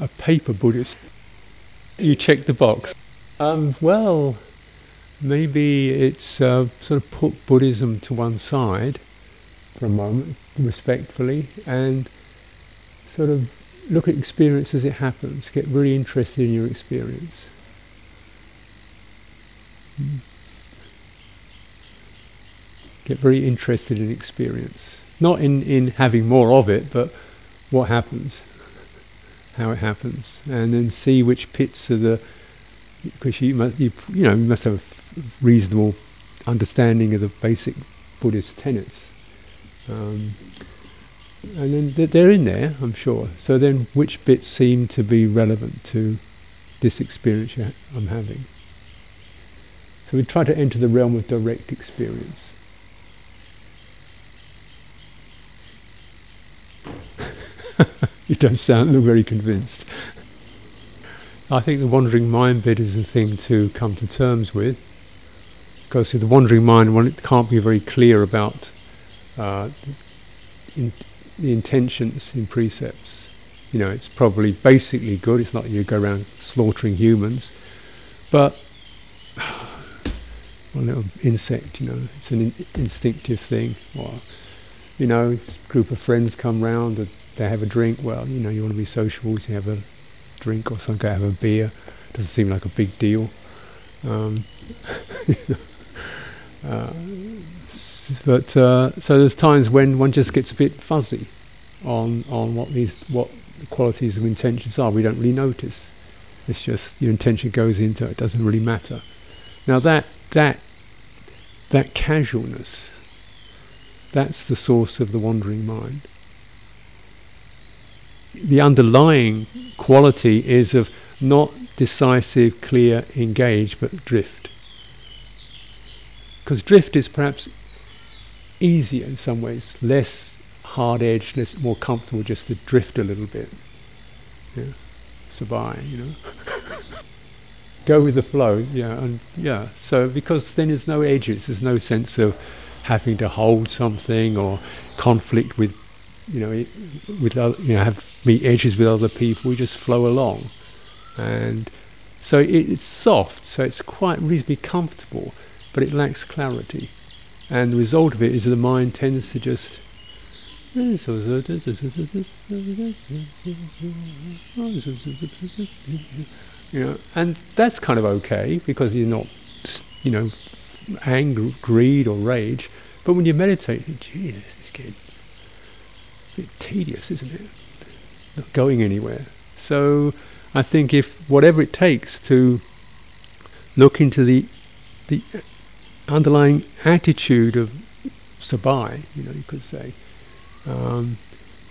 a paper Buddhist. You check the box. Um, well, maybe it's uh, sort of put Buddhism to one side for a moment, respectfully, and sort of look at experience as it happens. Get really interested in your experience. Hmm. Get very interested in experience. Not in, in having more of it, but what happens, how it happens, and then see which pits are the. Because you must, you, you know, you must have a reasonable understanding of the basic Buddhist tenets. Um, and then they're in there, I'm sure. So then, which bits seem to be relevant to this experience I'm having? So we try to enter the realm of direct experience. You don't sound look very convinced. I think the wandering mind bit is the thing to come to terms with. Because the wandering mind, one, it can't be very clear about uh, in, the intentions in precepts. You know, it's probably basically good. It's not you go around slaughtering humans, but one little insect. You know, it's an in instinctive thing. Or, you know, a group of friends come round and they have a drink. Well, you know, you want to be sociable, so you have a drink or some go have a beer. Doesn't seem like a big deal. Um, uh, but uh, so there's times when one just gets a bit fuzzy on on what these what qualities of intentions are. We don't really notice. It's just your intention goes into it. Doesn't really matter. Now that that that casualness, that's the source of the wandering mind. The underlying quality is of not decisive, clear, engaged, but drift. Because drift is perhaps easier in some ways, less hard edged, less more comfortable just to drift a little bit. Yeah. Survive, you know. Go with the flow, yeah, and yeah. So because then there's no edges, there's no sense of having to hold something or conflict with, you know, with other, you know, have meet edges with other people. We just flow along, and so it, it's soft, so it's quite reasonably comfortable, but it lacks clarity. And the result of it is that the mind tends to just you know, and that's kind of okay because you're not, you know, anger, greed, or rage. But when you meditate, gee, this is getting a bit tedious, isn't it? Not going anywhere. So I think if whatever it takes to look into the the underlying attitude of sabai, you know, you could say, um,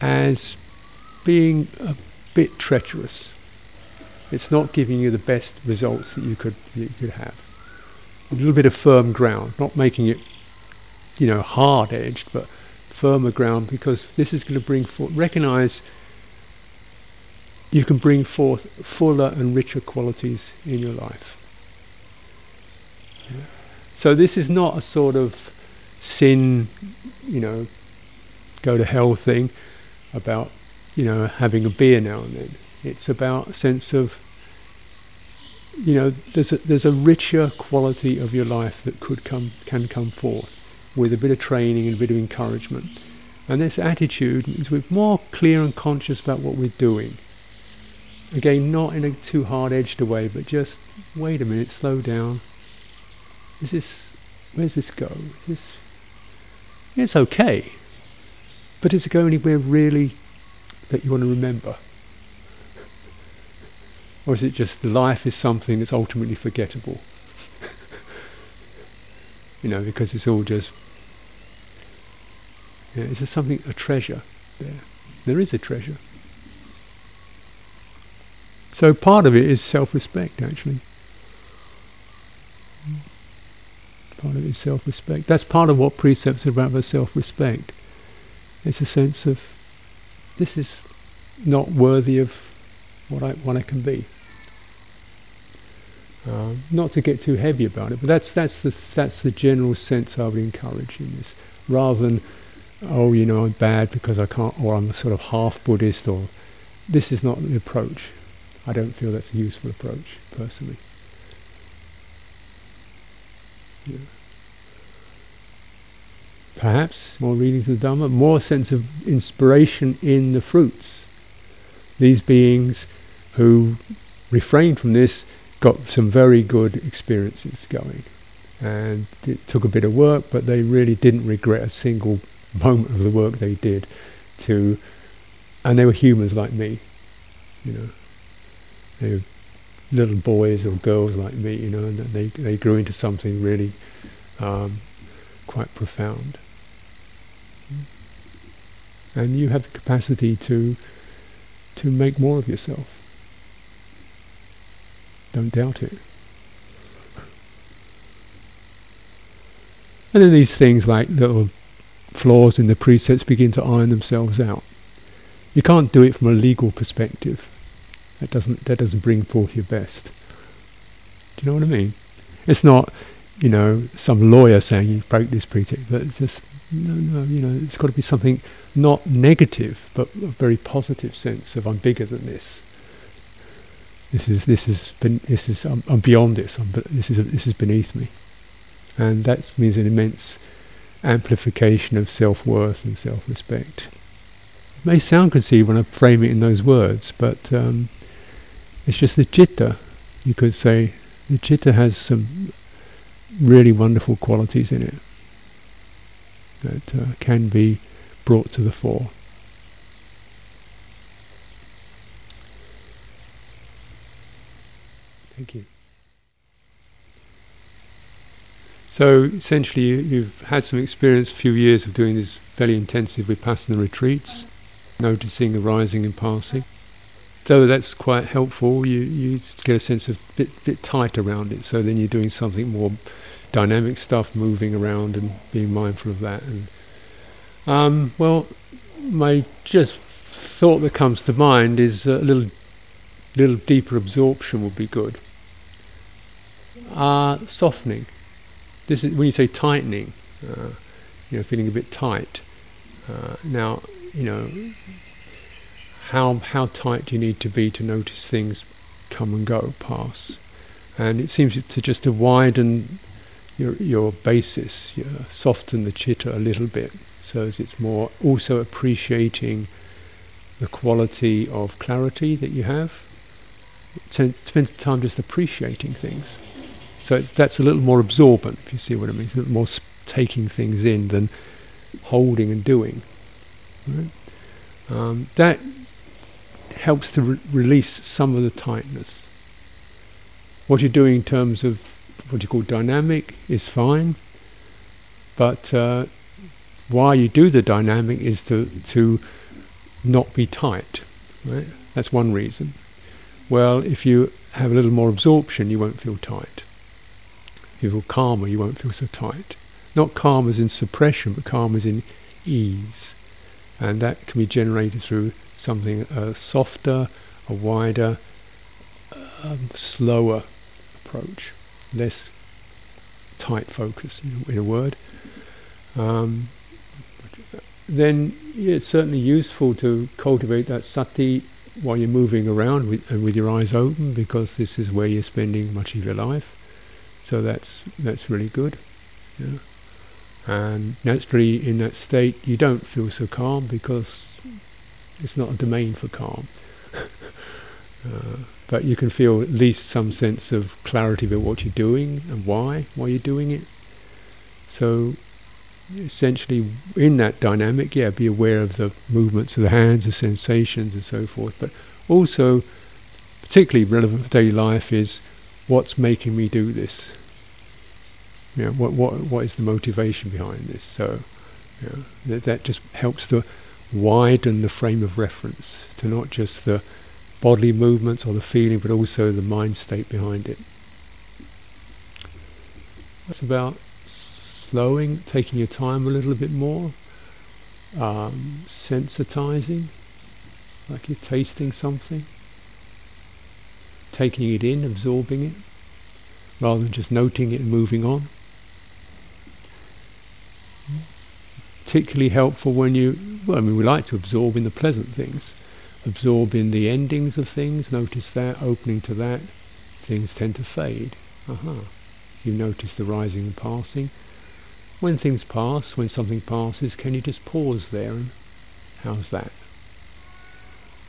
as being a bit treacherous. It's not giving you the best results that you could you could have. A little bit of firm ground, not making it, you know, hard edged, but firmer ground because this is going to bring forth. Recognize you can bring forth fuller and richer qualities in your life. Yeah. So this is not a sort of sin, you know, go to hell thing about, you know, having a beer now and then. It's about a sense of, you know, there's a, there's a richer quality of your life that could come, can come forth with a bit of training and a bit of encouragement. And this attitude is we're more clear and conscious about what we're doing. Again, not in a too hard-edged way, but just wait a minute, slow down, is this, where's this go? Is this, it's okay, but does it go anywhere really that you want to remember? Or is it just life is something that's ultimately forgettable? You know, because it's all just, you know, is there something, a treasure there? There is a treasure. So part of it is self-respect, actually. Part of it is self-respect. That's part of what precepts are about, about self-respect. It's a sense of this is not worthy of what I what I can be. Uh, not to get too heavy about it, but that's that's the that's the general sense I would encourage in this, rather than oh you know I'm bad because I can't or I'm sort of half Buddhist or this is not the approach. I don't feel that's a useful approach personally. Yeah. Perhaps more readings of the Dhamma, more sense of inspiration in the fruits. These beings who refrain from this got some very good experiences going. And it took a bit of work, but they really didn't regret a single moment of the work they did to and they were humans like me, you know. They were little boys or girls like me, you know, and they they grew into something really um, quite profound. And you have the capacity to to make more of yourself. Don't doubt it. And then these things like little flaws in the precepts begin to iron themselves out. You can't do it from a legal perspective. That doesn't that doesn't bring forth your best. Do you know what I mean? It's not, you know, some lawyer saying you broke this precept, but it's just no, no, you know, it's got to be something not negative, but a very positive sense of I'm bigger than this. This is this is this is I'm, I'm beyond this. I'm, this is this is beneath me, and that means an immense amplification of self worth and self respect. It may sound conceited when I frame it in those words, but um, it's just the citta. You could say the citta has some really wonderful qualities in it that uh, can be brought to the fore. Thank you. So essentially, you, have had some experience, a few years of doing these fairly intensive vipassana retreats noticing arising and passing. Though that's quite helpful, you, you get a sense of bit bit tight around it. So then you're doing something more dynamic stuff, moving around and being mindful of that. And um, well, my just thought that comes to mind is a little little deeper absorption would be good. Uh, softening. This is when you say tightening. Uh, you know, feeling a bit tight. Uh, now, you know, how how tight do you need to be to notice things come and go, pass, and it seems to just to widen your your basis, you know, soften the chitta a little bit, so as it's more also appreciating the quality of clarity that you have. Spend time just appreciating things. So that's a little more absorbent, if you see what I mean, a little more sp- taking things in than holding and doing. Right? Um, that helps to re- release some of the tightness. What you're doing in terms of what you call dynamic is fine, but uh, why you do the dynamic is to to not be tight. Right? That's one reason. Well, if you have a little more absorption, you won't feel tight. You feel calmer, you won't feel so tight. Not calm as in suppression, but calm as in ease and that can be generated through something uh, softer, a wider, um, slower approach, less tight focus, in, a word. Um, then it's certainly useful to cultivate that sati while you're moving around with, and with your eyes open, because this is where you're spending much of your life. So that's that's really good. Yeah. And naturally, in that state, you don't feel so calm because it's not a domain for calm. uh, but you can feel at least some sense of clarity about what you're doing and why, why you're doing it. So, essentially, in that dynamic, yeah, be aware of the movements of the hands, the sensations, and so forth. But also, particularly relevant for daily life, is what's making me do this you know, what what what is the motivation behind this? So you know, that that just helps to widen the frame of reference to not just the bodily movements or the feeling, but also the mind state behind it. That's about slowing, taking your time a little bit more, um, sensitizing, like you're tasting something, taking it in, absorbing it, rather than just noting it and moving on. Particularly helpful when you, well, I mean, we like to absorb in the pleasant things, absorb in the endings of things, notice that, opening to that, things tend to fade. Aha. Uh-huh. You notice the rising and passing. When things pass, when something passes, can you just pause there and how's that?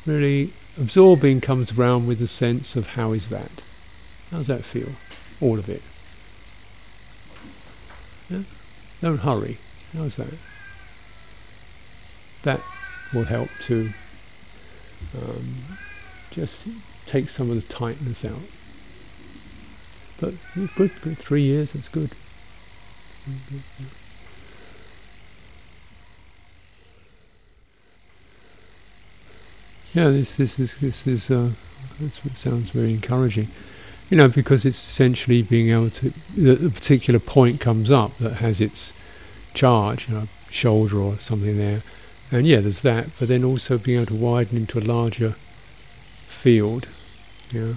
Really absorbing comes around with a sense of how is that? How's that feel? All of it. Yeah? Don't hurry. How's that? That will help to um, just take some of the tightness out. But it's good, good. Three years, that's good. Yeah, this this is this is uh, sounds very encouraging. You know, because it's essentially being able to a particular point comes up that has its charge, you know, shoulder or something there, and yeah, there's that. But then also being able to widen into a larger field. Yeah.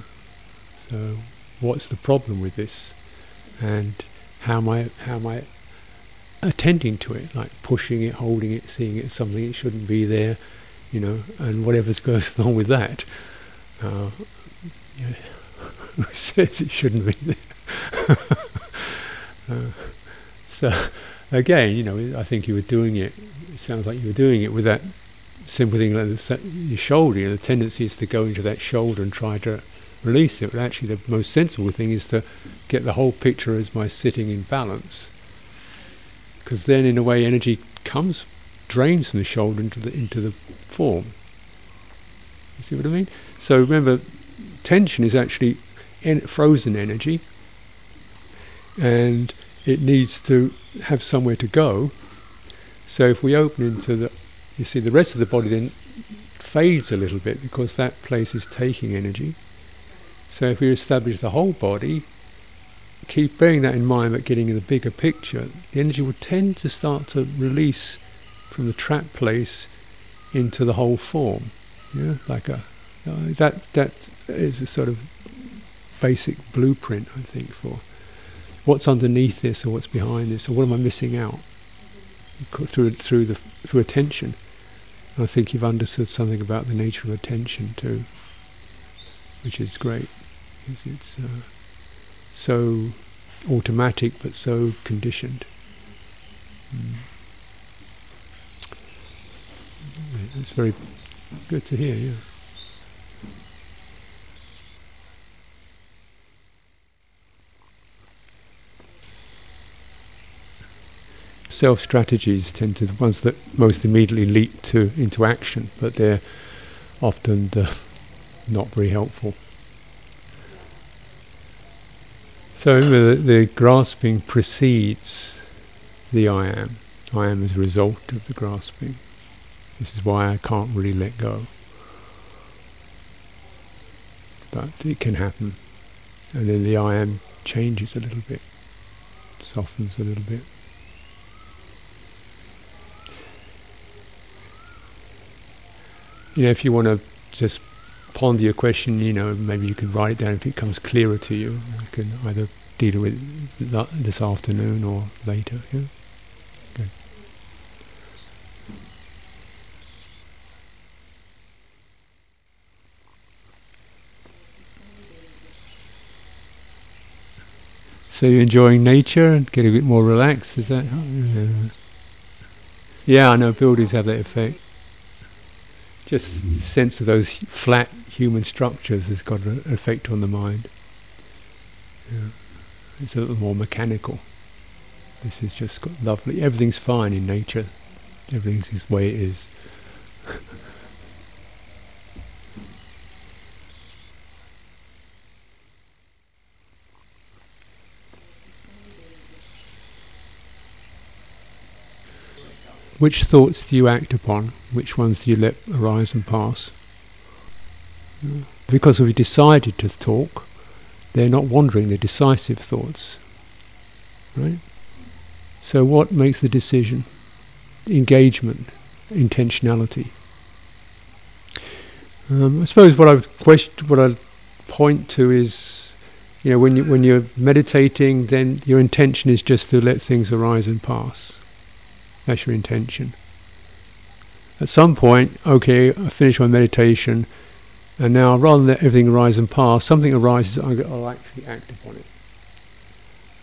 So, what's the problem with this, and how am I how am I attending to it, like pushing it, holding it, seeing it something it shouldn't be there you know, and whatever's goes on with that. Uh, yeah. Who says it shouldn't be there? uh, so again, you know, I think you were doing it. It sounds like you were doing it with that simple thing like your shoulder. You know, the tendency is to go into that shoulder and try to release it. But actually, the most sensible thing is to get the whole picture as my sitting in balance. Because then, in a way, energy comes drains from the shoulder into the into the form. You see what I mean? So remember, tension is actually en- frozen energy, and it needs to have somewhere to go. So if we open into the, you see, the rest of the body then fades a little bit because that place is taking energy. So if we establish the whole body, keep bearing that in mind, but getting in the bigger picture, the energy will tend to start to release from the trap place into the whole form. Yeah, like a uh, that that is a sort of basic blueprint, I think, for what's underneath this or what's behind this or what am I missing out through through the through attention. I think you've understood something about the nature of attention too, which is great. It's, it's uh, so automatic but so conditioned. Mm. It's very good to hear, yeah. Self strategies tend to the ones that most immediately leap to into action, but they're often the not very helpful. So the, the grasping precedes the I am. I am as a result of the grasping. This is why I can't really let go. But it can happen. And then the I am changes a little bit, softens a little bit. You know, if you want to just ponder your question, you know, maybe you could write it down if it comes clearer to you. You can either deal with it this afternoon or later. Yeah? So you're enjoying nature and get a bit more relaxed, is that? Yeah I know buildings have that effect. Just sense of those flat human structures has got an effect on the mind. Yeah. It's a little more mechanical. This is just lovely. Everything's fine in nature. Everything's the way it is. Which thoughts do you act upon? Which ones do you let arise and pass? Because we've decided to talk, they're not wandering, they're decisive thoughts. Right? So what makes the decision? Engagement, intentionality. Um, I suppose what I would question, what I point to is, you know, when you when you're meditating, then your intention is just to let things arise and pass. That's your intention. At some point, okay, I finish my meditation, and now rather than let everything arise and pass, something arises, I'll actually act upon it.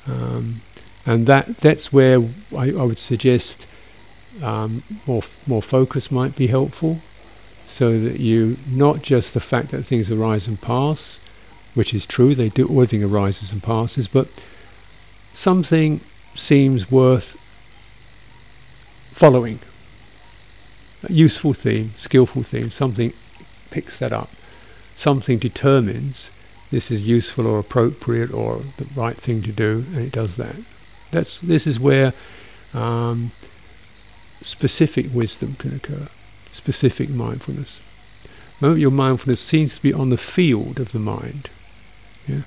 Um, and that that's where I, I would suggest um, more more focus might be helpful, so that you not just the fact that things arise and pass, which is true, they do everything arises and passes, but something seems worth following. A useful theme, skillful theme, something picks that up. Something determines this is useful or appropriate or the right thing to do, and it does that. That's this is where um, specific wisdom can occur, specific mindfulness. The moment your mindfulness seems to be on the field of the mind. Yeah?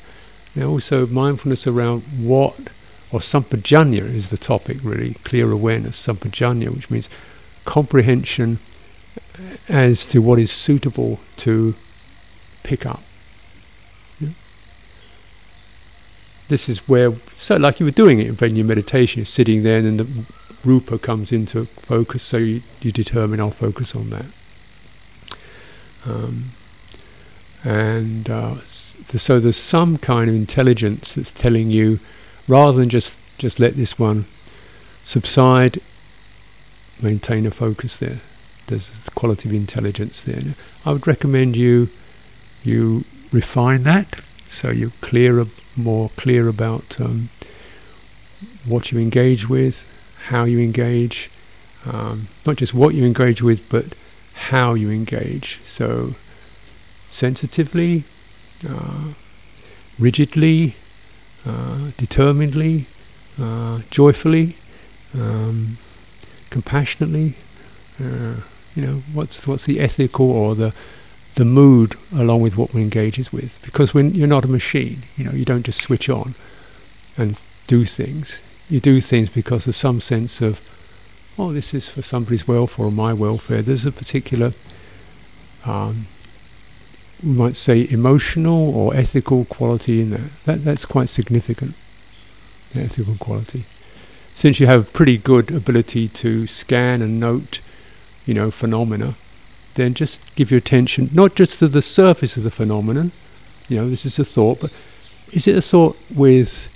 Now also mindfulness around what, or sampajanya is the topic really, clear awareness, sampajanya, which means comprehension as to what is suitable to pick up. This is where, so like you were doing it in your meditation, you're sitting there and then the rupa comes into focus, so you, you determine I'll focus on that. Um, and uh, so there's some kind of intelligence that's telling you, rather than just just let this one subside, maintain a focus there. There's a quality of intelligence there. I would recommend you you refine that, so you're clearer, more clear about um, what you engage with, how you engage, um, not just what you engage with, but how you engage. So sensitively, uh, rigidly, determinedly, uh, joyfully, um, compassionately. Uh, you know, what's what's the ethical or the the mood along with what one engages with? Because when you're not a machine, you know, you don't just switch on and do things. You do things because there's some sense of, oh, this is for somebody's welfare or my welfare. There's a particular um, we might say emotional or ethical quality in that. that that's quite significant, the ethical quality. Since you have pretty good ability to scan and note, you know, phenomena, then just give your attention not just to the surface of the phenomenon, you know, this is a thought, but is it a thought with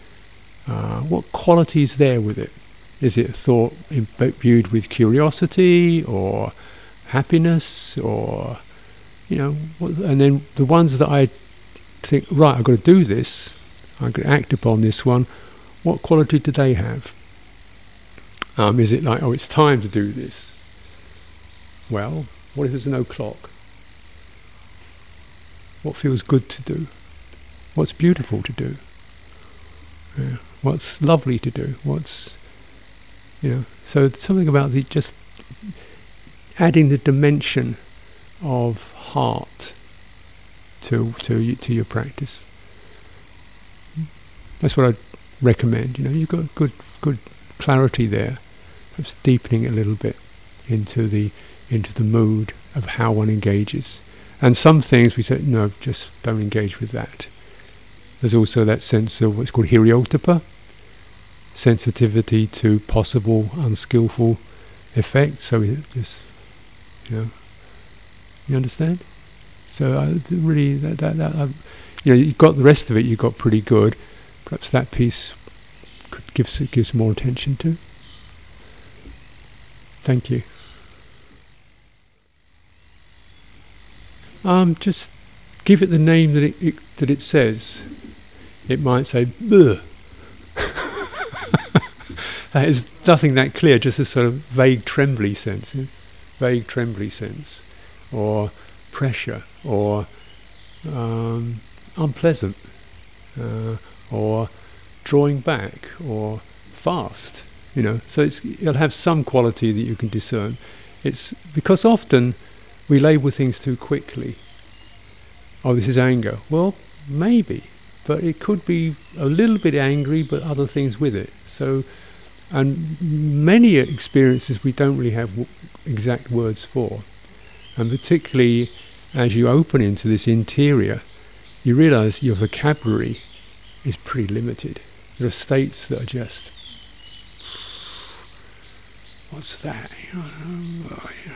uh, what quality is there with it? Is it a thought imbued with curiosity or happiness or you know, and then the ones that I think, right, I've got to do this, I'm going to act upon this one, what quality do they have? Um, is it like, oh, it's time to do this? Well, what if there's no clock? What feels good to do? What's beautiful to do? Yeah. What's lovely to do? What's, you know, so something about the just adding the dimension of heart to to to your practice. That's what I'd recommend. You know, you've got good good clarity there. Perhaps deepening it a little bit into the into the mood of how one engages. And some things we say, no, just don't engage with that. There's also that sense of what's called hiriyottappa, sensitivity to possible unskillful effects. So just, you know, you understand? So uh, really, that, that, that uh, you know, you got the rest of it. You got pretty good. Perhaps that piece could give gives more attention to. Thank you. Um, just give it the name that it, it that it says. It might say Bleh. that is nothing that clear, just a sort of vague trembly sense, vague trembly sense or pressure or um, unpleasant uh, or drawing back or fast you know. So it'll have some quality that you can discern. It's because often we label things too quickly. Oh this is anger. Well maybe but it could be a little bit angry but other things with it. So and many experiences we don't really have w- exact words for and particularly as you open into this interior, you realize your vocabulary is pretty limited. There are states that are just what's that?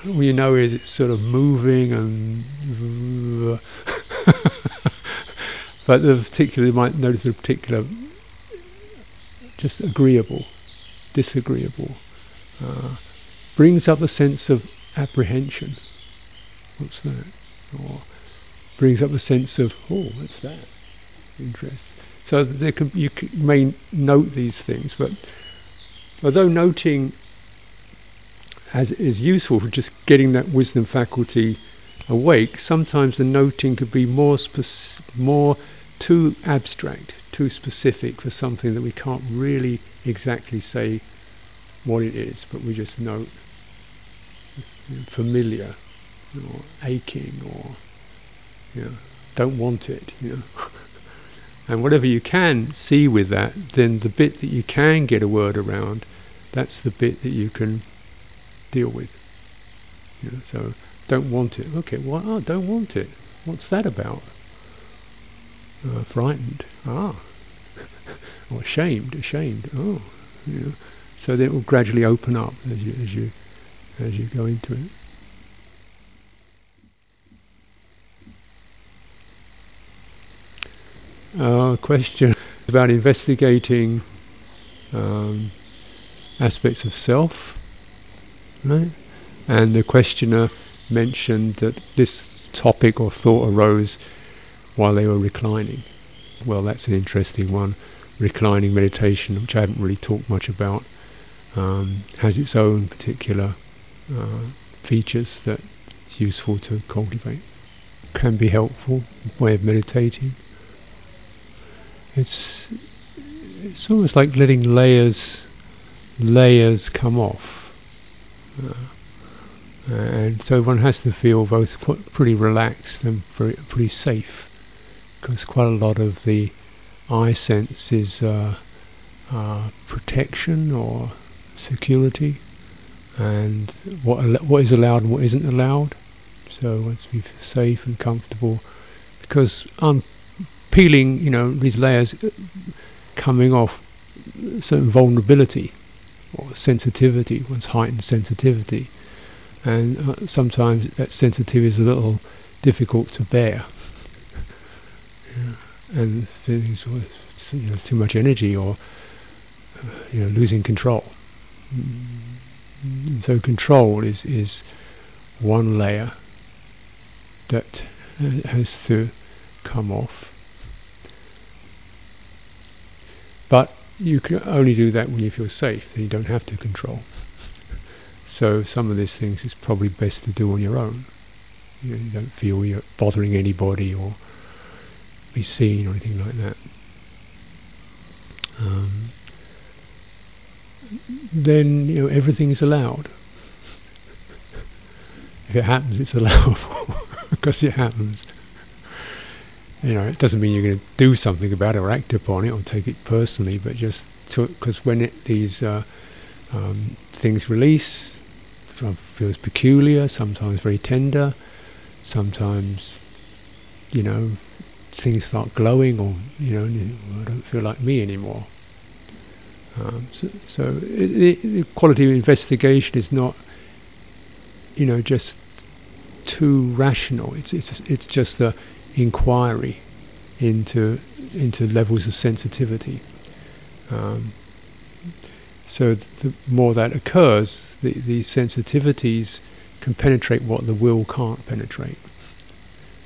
All you know is it's sort of moving and. but the particular, you might notice a particular, just agreeable, disagreeable, uh, brings up a sense of apprehension. What's that? Or brings up a sense of, oh, what's that? Interest. So there you may note these things, but although noting as is useful for just getting that wisdom faculty awake, sometimes the noting could be more spec- more too abstract, too specific for something that we can't really exactly say what it is, but we just note familiar or aching or you know, don't want it, you know. and whatever you can see with that, then the bit that you can get a word around, that's the bit that you can deal with. You know, so don't want it. Okay, what? Oh, don't want it. What's that about? Uh, frightened. Ah. or ashamed. Ashamed. Oh. You know. So then it will gradually open up as you as you as you go into it. Uh, question about investigating um, aspects of self Right? And the questioner mentioned that this topic or thought arose while they were reclining. Well, that's an interesting one. Reclining meditation, which I haven't really talked much about, um, has its own particular uh, features that it's useful to cultivate. Can be helpful way of meditating. It's it's almost like letting layers layers come off uh, and so one has to feel both pretty relaxed and pretty safe because quite a lot of the I sense is uh, uh, protection or security and what al- what is allowed and what isn't allowed. So one to be safe and comfortable because I'm peeling, you know, these layers uh, coming off certain vulnerability or sensitivity, one's heightened sensitivity. And uh, sometimes that sensitivity is a little difficult to bear. yeah. And things with you know, too much energy or uh, you know losing control. And so control is is one layer that has to come off. But you can only do that when you feel safe, then you don't have to control. So some of these things is probably best to do on your own. You, know, you don't feel you're bothering anybody or be seen or anything like that. Um, then you know everything is allowed. if it happens, it's allowable because it happens you know, it doesn't mean you're going to do something about it or act upon it or take it personally, but just because when it, these uh, um, things release, it feels peculiar, sometimes very tender, sometimes, you know, things start glowing or, you know, I don't feel like me anymore. Um, so, so it, it, the quality of investigation is not, you know, just too rational. It's it's it's just the inquiry into into levels of sensitivity. Um, so the more that occurs, the, the sensitivities can penetrate what the will can't penetrate.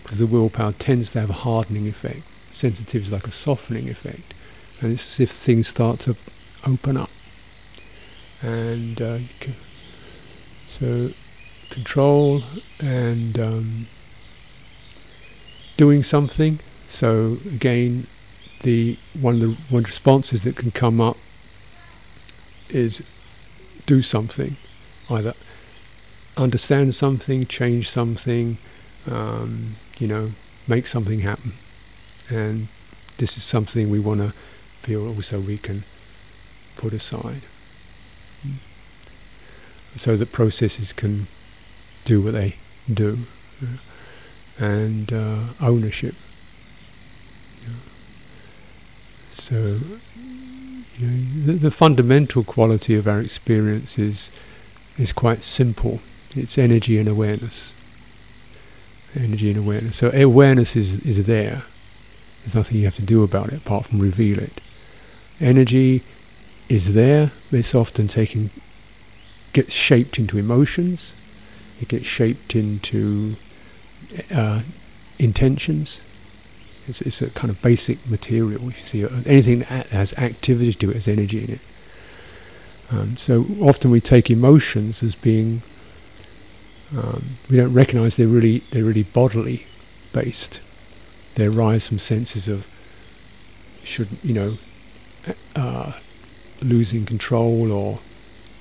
Because the willpower tends to have a hardening effect. Sensitivity is like a softening effect. And it's as if things start to open up. And uh, so control and um, doing something. So again, the one of the one responses that can come up is do something, either understand something, change something, um, you know, make something happen, and this is something we want to feel also we can put aside, so that processes can do what they do and uh, ownership. So, you know, the, the, fundamental quality of our experience is is quite simple. It's energy and awareness. Energy and awareness. So awareness is, is there. There's nothing you have to do about it apart from reveal it. Energy is there, it's often taken, gets shaped into emotions, it gets shaped into uh, intentions. It's, it's, a kind of basic material. You see, anything that has activity to it has energy in it. Um, so often we take emotions as being um, we don't recognise they're really they're really bodily based. They arise from senses of should you know uh, losing control or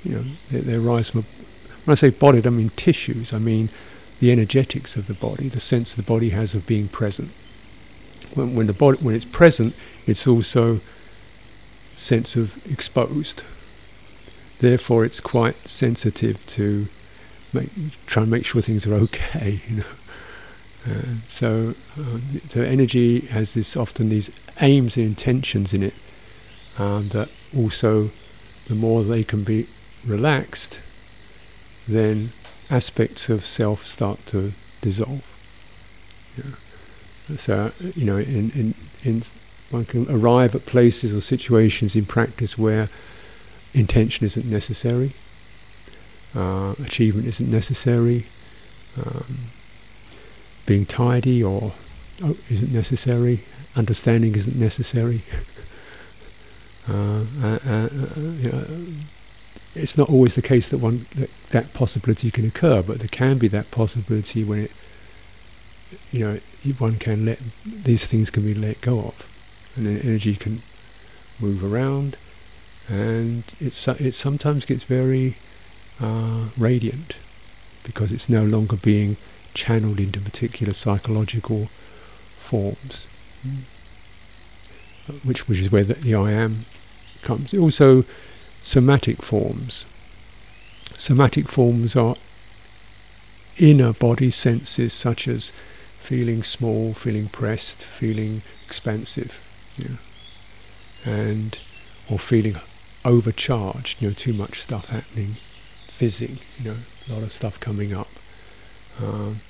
you know they, they arise from a, when I say body, I don't mean tissues. I mean the energetics of the body, the sense the body has of being present. When, when the body when it's present, it's also sense of exposed. Therefore, it's quite sensitive to make, try and make sure things are okay. You know. Uh, so um, energy has this often these aims and intentions in it um, that also the more they can be relaxed, then aspects of self start to dissolve. Yeah. So you know, in, in in one can arrive at places or situations in practice where intention isn't necessary, uh, achievement isn't necessary, um, being tidy or oh, isn't necessary, understanding isn't necessary. Uh, uh, uh, know, it's not always the case that one that, that possibility can occur, but there can be that possibility when it, you know, one can let these things can be let go of, and then energy can move around, and it's it sometimes gets very uh, radiant because it's no longer being channeled into particular psychological forms, mm. which which is where the, the I am comes. Also, somatic forms. Somatic forms are inner body senses such as feeling small, feeling pressed, feeling expansive, you know, and or feeling overcharged, you know, too much stuff happening, fizzing, you know, a lot of stuff coming up. Um,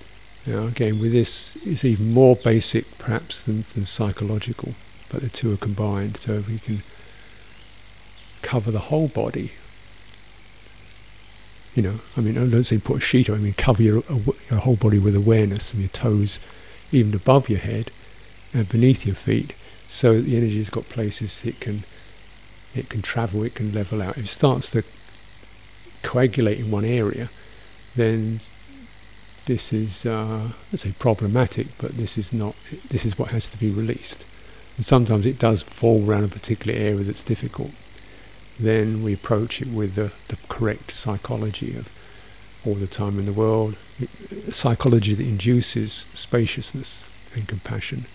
now again, with this, it's even more basic perhaps than, than psychological, but the two are combined. So if we can cover the whole body. You know, I mean, I don't say put a sheet on. I mean, cover your, your whole body with awareness from your toes, even above your head and beneath your feet, so that the energy has got places it can it can travel, it can level out. If it starts to coagulate in one area, then this is, uh, let's say, problematic. But this is not. This is what has to be released. And sometimes it does fall around a particular area that's difficult. Then we approach it with the, the correct psychology of all the time in the world, psychology that induces spaciousness and compassion,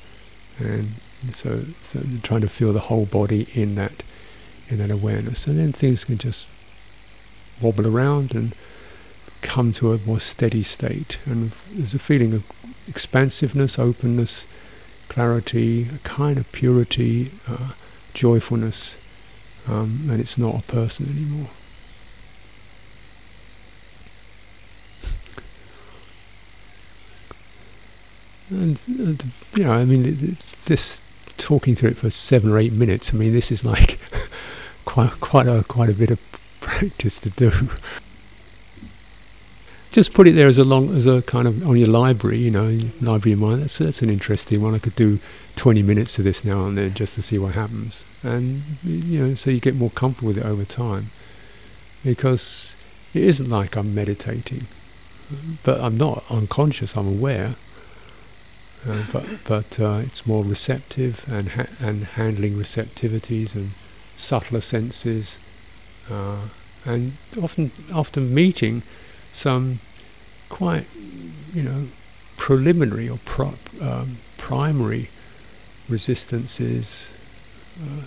and so, so trying to feel the whole body in that in that awareness, and then things can just wobble around and come to a more steady state. And there's a feeling of expansiveness, openness, clarity, a kind of purity, uh, joyfulness, um, and it's not a person anymore. And, and you know, I mean, this talking through it for seven or eight minutes. I mean, this is like quite quite a quite a bit of practice to do. Just put it there as a long as a kind of on your library, you know, library of mind. That's that's an interesting one. I could do 20 minutes of this now and then just to see what happens, and you know, so you get more comfortable with it over time, because it isn't like I'm meditating, but I'm not unconscious. I'm aware. Uh, but but uh, it's more receptive and ha- and handling receptivities and subtler senses, uh, and often often meeting some quite you know preliminary or pro- um, primary resistances, uh,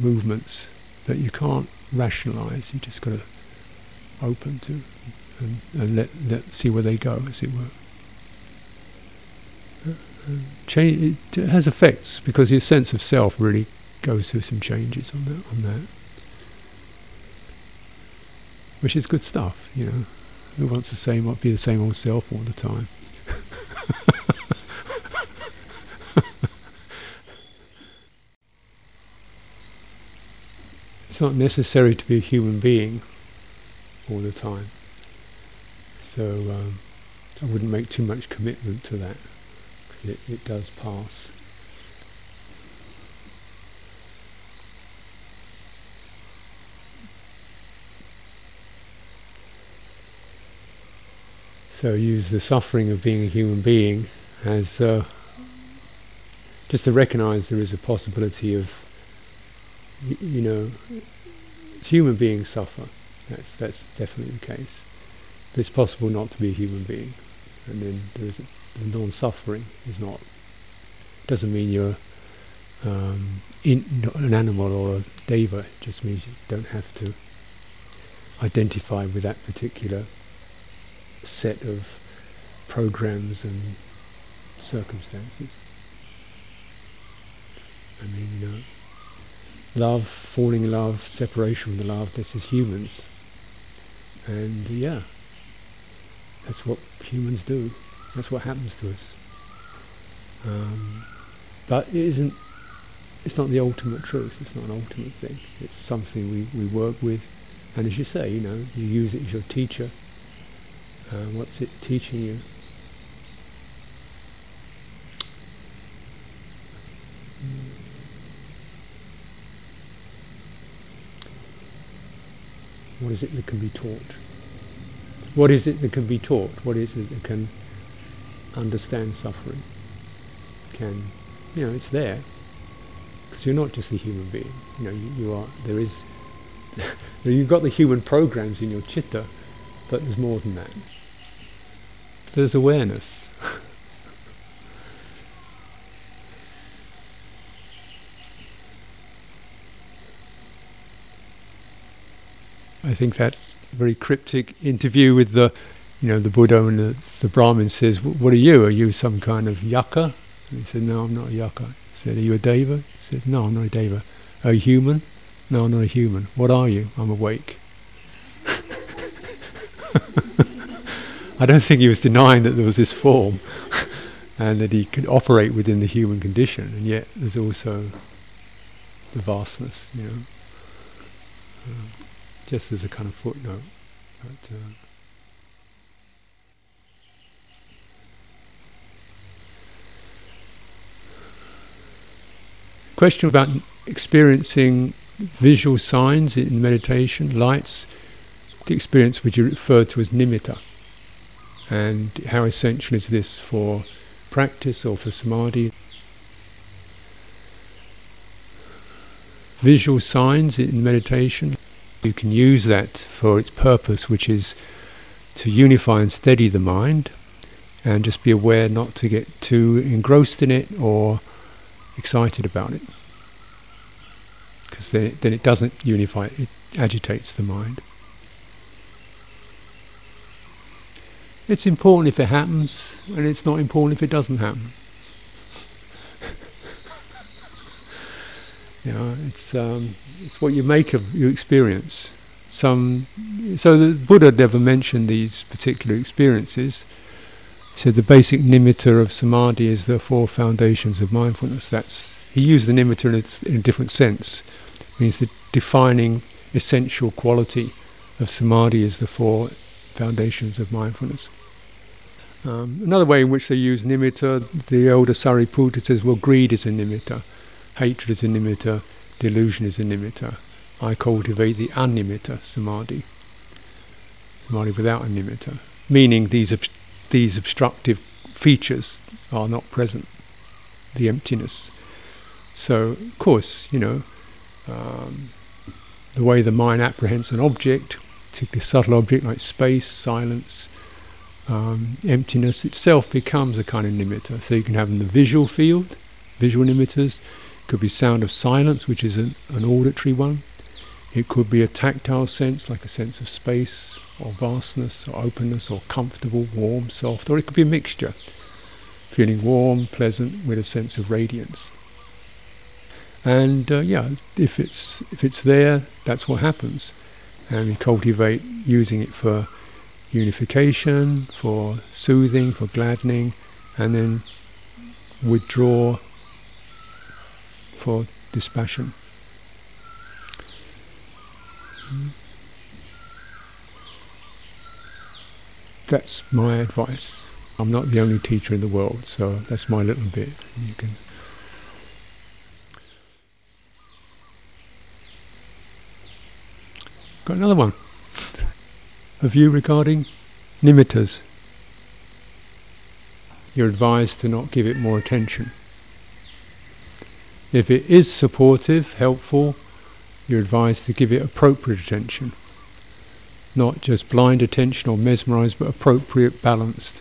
movements that you can't rationalize. You just got to open to and, and let let see where they go, as it were. Change it has effects because your sense of self really goes through some changes on that on that. which is good stuff, you know. Who wants the same, be the same old self all the time? it's not necessary to be a human being all the time. So um, I wouldn't make too much commitment to that, it, it does pass. So use the suffering of being a human being as uh, just to recognize there is a possibility of, y- you know, human beings suffer. That's that's definitely the case. But it's possible not to be a human being, and then there is the non-suffering is not. Doesn't mean you're um, in, an animal or a deva. It just means you don't have to identify with that particular set of programs and circumstances. I mean, you know, love, falling in love, separation from the love, this is humans. And yeah, that's what humans do. That's what happens to us. Um, but it isn't, it's not the ultimate truth. It's not an ultimate thing. It's something we, we work with. And as you say, you know, you use it as your teacher uh, what's it teaching you? What is it that can be taught? What is it that can be taught? What is it that can understand suffering? Can, you know, it's there. Because you're not just a human being. You know, you, you are, there is, you've got the human programs in your chitta, but there's more than that there's awareness. I think that very cryptic interview with the, you know, the Buddha and the, the Brahmin says, "What are you? Are you some kind of yaka?" And he said, "No, I'm not a yaka." He said, "Are you a deva?" He said, "No, I'm not a deva." Are you human? No, I'm not a human. What are you? I'm awake. I don't think he was denying that there was this form and that he could operate within the human condition, and yet there's also the vastness, you know. Uh, just as a kind of footnote. But, uh, question about experiencing visual signs in meditation, lights, the experience which you refer to as nimitta and how essential is this for practice or for samadhi. Visual signs in meditation, you can use that for its purpose, which is to unify and steady the mind and just be aware not to get too engrossed in it or excited about it. Because then, then it doesn't unify, it agitates the mind. It's important if it happens, and it's not important if it doesn't happen. you know, it's um, it's what you make of your experience. Some, so the Buddha never mentioned these particular experiences. He said the basic nimitta of samadhi is the four foundations of mindfulness. That's he used the nimitta in a, in a different sense. It means the defining essential quality of samadhi is the four foundations of mindfulness. Um, another way in which they use nimitta, the older Sariputta says, well, greed is a nimitta, hatred is a nimitta, delusion is a nimitta. I cultivate the animitta samadhi, samadhi without a nimitta, meaning these ob- these obstructive features are not present, the emptiness. So, of course, you know, um, the way the mind apprehends an object, particularly subtle object like space, silence, um, emptiness itself becomes a kind of nimitta. So you can have in the visual field, visual nimittas. It could be sound of silence, which is an, an auditory one. It could be a tactile sense, like a sense of space or vastness or openness or comfortable, warm, soft, or it could be a mixture, feeling warm, pleasant, with a sense of radiance. And uh, yeah, if it's if it's there, that's what happens. and we cultivate using it for unification, for soothing, for gladdening, and then withdraw for dispassion. That's my advice. I'm not the only teacher in the world, so that's my little bit. You can Got another one. A view regarding nimittas. You're advised to not give it more attention. If it is supportive, helpful, you're advised to give it appropriate attention. Not just blind attention or mesmerized, but appropriate, balanced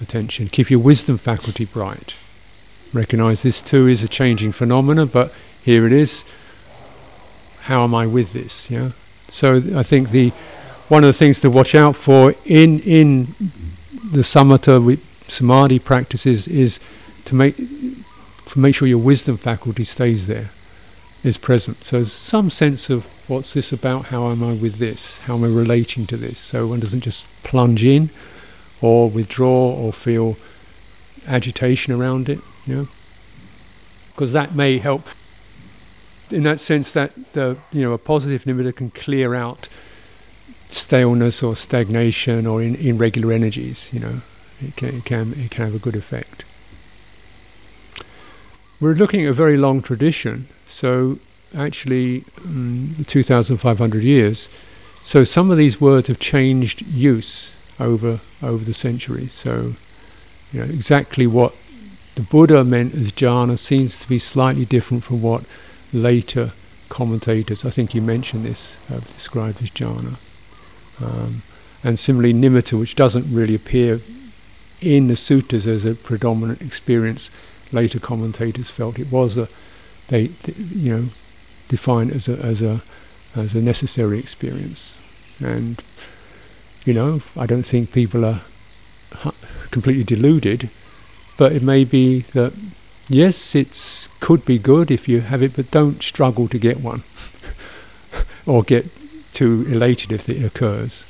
attention. Keep your wisdom faculty bright. Recognize this too is a changing phenomena, but here it is. How am I with this? Yeah. So I think the one of the things to watch out for in in the samatha with samadhi practices is to make to make sure your wisdom faculty stays there, is present. So some sense of what's this about? How am I with this? How am I relating to this? So one doesn't just plunge in, or withdraw, or feel agitation around it. You know, because that may help in that sense that the you know a positive nimitta can clear out staleness or stagnation or in, irregular energies. You know, it can, it can it can have a good effect. We're looking at a very long tradition, so actually um, 2,500 years. So some of these words have changed use over over the centuries. So you know exactly what the Buddha meant as jhana seems to be slightly different from what later commentators, I think you mentioned this, have described as jhana. Um, and similarly, nimitta, which doesn't really appear in the suttas as a predominant experience, later commentators felt it was a, they, th- you know, defined as a as a as a necessary experience. And you know, I don't think people are completely deluded, but it may be that yes, it's could be good if you have it, but don't struggle to get one or get too elated if it occurs.